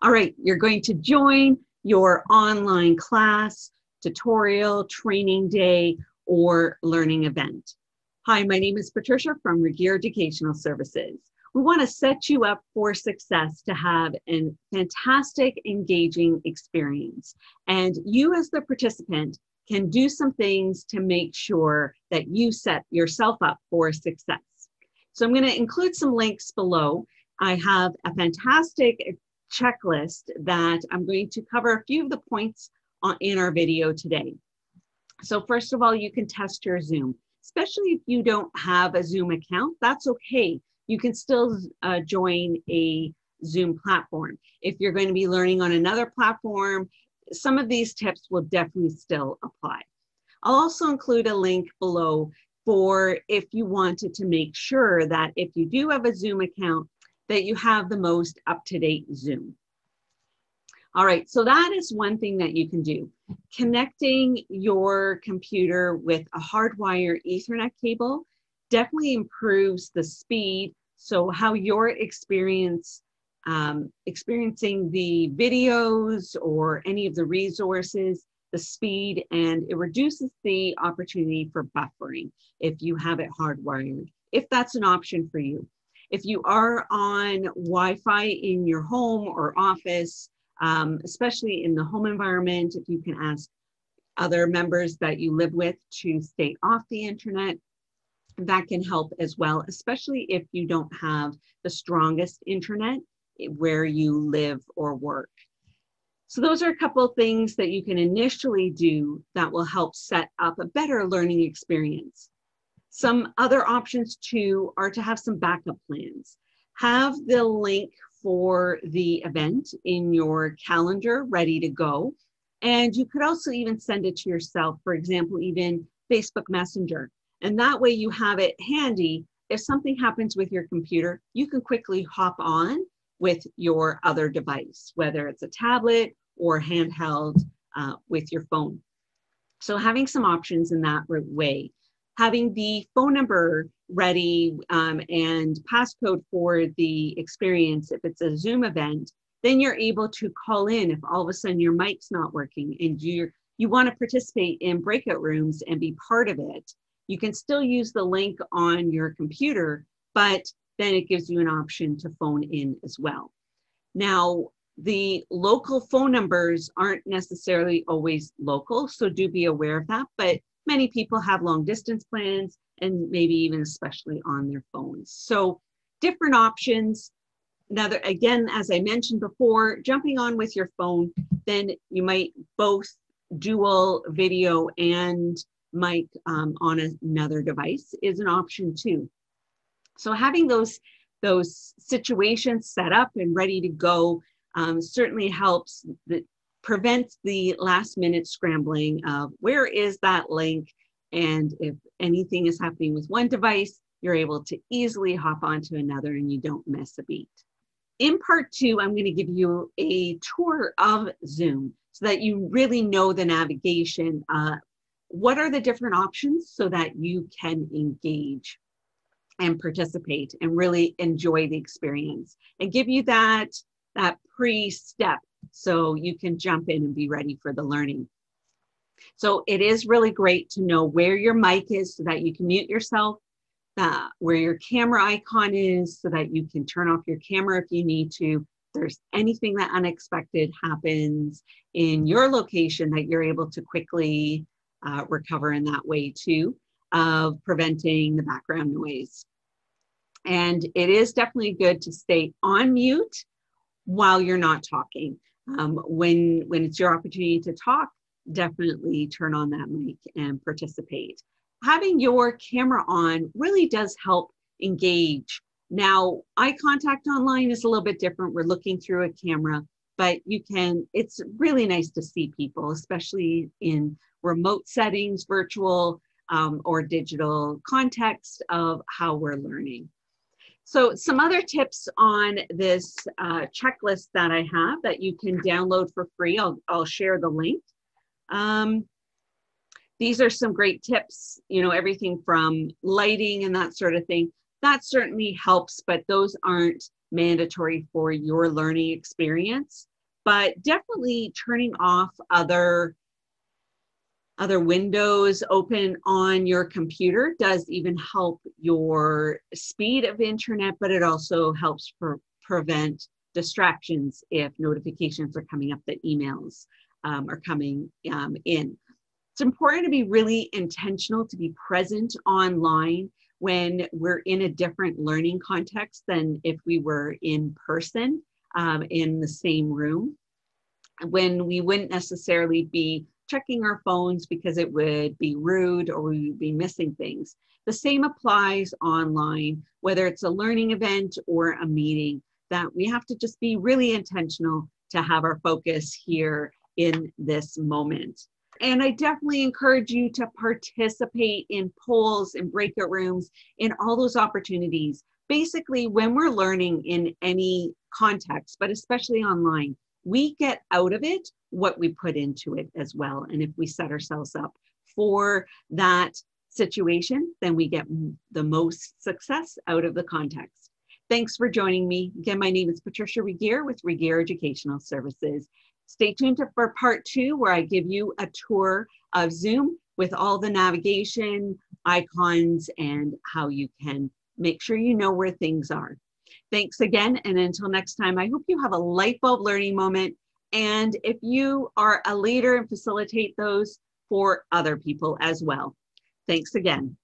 All right, you're going to join your online class, tutorial, training day, or learning event. Hi, my name is Patricia from Regier Educational Services. We want to set you up for success to have a fantastic, engaging experience. And you, as the participant, can do some things to make sure that you set yourself up for success. So I'm going to include some links below. I have a fantastic checklist that I'm going to cover a few of the points on, in our video today. So first of all, you can test your Zoom, especially if you don't have a Zoom account, that's okay. You can still uh, join a Zoom platform. If you're going to be learning on another platform, some of these tips will definitely still apply. I'll also include a link below for if you wanted to make sure that if you do have a Zoom account, that you have the most up-to-date Zoom. All right, so that is one thing that you can do. Connecting your computer with a hardwire ethernet cable definitely improves the speed. So how your experience um, experiencing the videos or any of the resources, the speed, and it reduces the opportunity for buffering if you have it hardwired, if that's an option for you. If you are on Wi-Fi in your home or office, um, especially in the home environment, if you can ask other members that you live with to stay off the internet, that can help as well, especially if you don't have the strongest internet where you live or work. So those are a couple things that you can initially do that will help set up a better learning experience. Some other options too are to have some backup plans. Have the link for the event in your calendar ready to go. And you could also even send it to yourself, for example, even Facebook Messenger. And that way you have it handy. If something happens with your computer, you can quickly hop on with your other device, whether it's a tablet or handheld uh, with your phone. So having some options in that way having the phone number ready um, and passcode for the experience if it's a Zoom event, then you're able to call in if all of a sudden your mic's not working and you're, you want to participate in breakout rooms and be part of it. You can still use the link on your computer, but then it gives you an option to phone in as well. Now, the local phone numbers aren't necessarily always local, so do be aware of that, but many people have long distance plans and maybe even especially on their phones. So different options. Now, again, as I mentioned before, jumping on with your phone, then you might both dual video and mic um, on another device is an option too. So having those, those situations set up and ready to go um, certainly helps the, prevents the last minute scrambling of where is that link and if anything is happening with one device, you're able to easily hop onto another and you don't miss a beat. In part two, I'm going to give you a tour of Zoom so that you really know the navigation. Uh, what are the different options so that you can engage and participate and really enjoy the experience and give you that, that pre-step so you can jump in and be ready for the learning. So it is really great to know where your mic is so that you can mute yourself, uh, where your camera icon is so that you can turn off your camera if you need to. There's anything that unexpected happens in your location that you're able to quickly uh, recover in that way too, of preventing the background noise. And it is definitely good to stay on mute while you're not talking. Um, when, when it's your opportunity to talk, definitely turn on that mic and participate. Having your camera on really does help engage. Now, eye contact online is a little bit different. We're looking through a camera, but you can, it's really nice to see people, especially in remote settings, virtual um, or digital context of how we're learning. So some other tips on this uh, checklist that I have that you can download for free. I'll, I'll share the link. Um, these are some great tips, you know, everything from lighting and that sort of thing. That certainly helps, but those aren't mandatory for your learning experience, but definitely turning off other other windows open on your computer does even help your speed of internet, but it also helps for prevent distractions if notifications are coming up that emails um, are coming um, in. It's important to be really intentional to be present online when we're in a different learning context than if we were in person um, in the same room. When we wouldn't necessarily be checking our phones because it would be rude or we would be missing things. The same applies online, whether it's a learning event or a meeting, that we have to just be really intentional to have our focus here in this moment. And I definitely encourage you to participate in polls and breakout rooms in all those opportunities. Basically, when we're learning in any context, but especially online, we get out of it what we put into it as well. And if we set ourselves up for that situation, then we get the most success out of the context. Thanks for joining me. Again, my name is Patricia Regier with Regier Educational Services. Stay tuned for part two, where I give you a tour of Zoom with all the navigation, icons, and how you can make sure you know where things are. Thanks again, and until next time, I hope you have a light bulb learning moment. And if you are a leader and facilitate those for other people as well. Thanks again.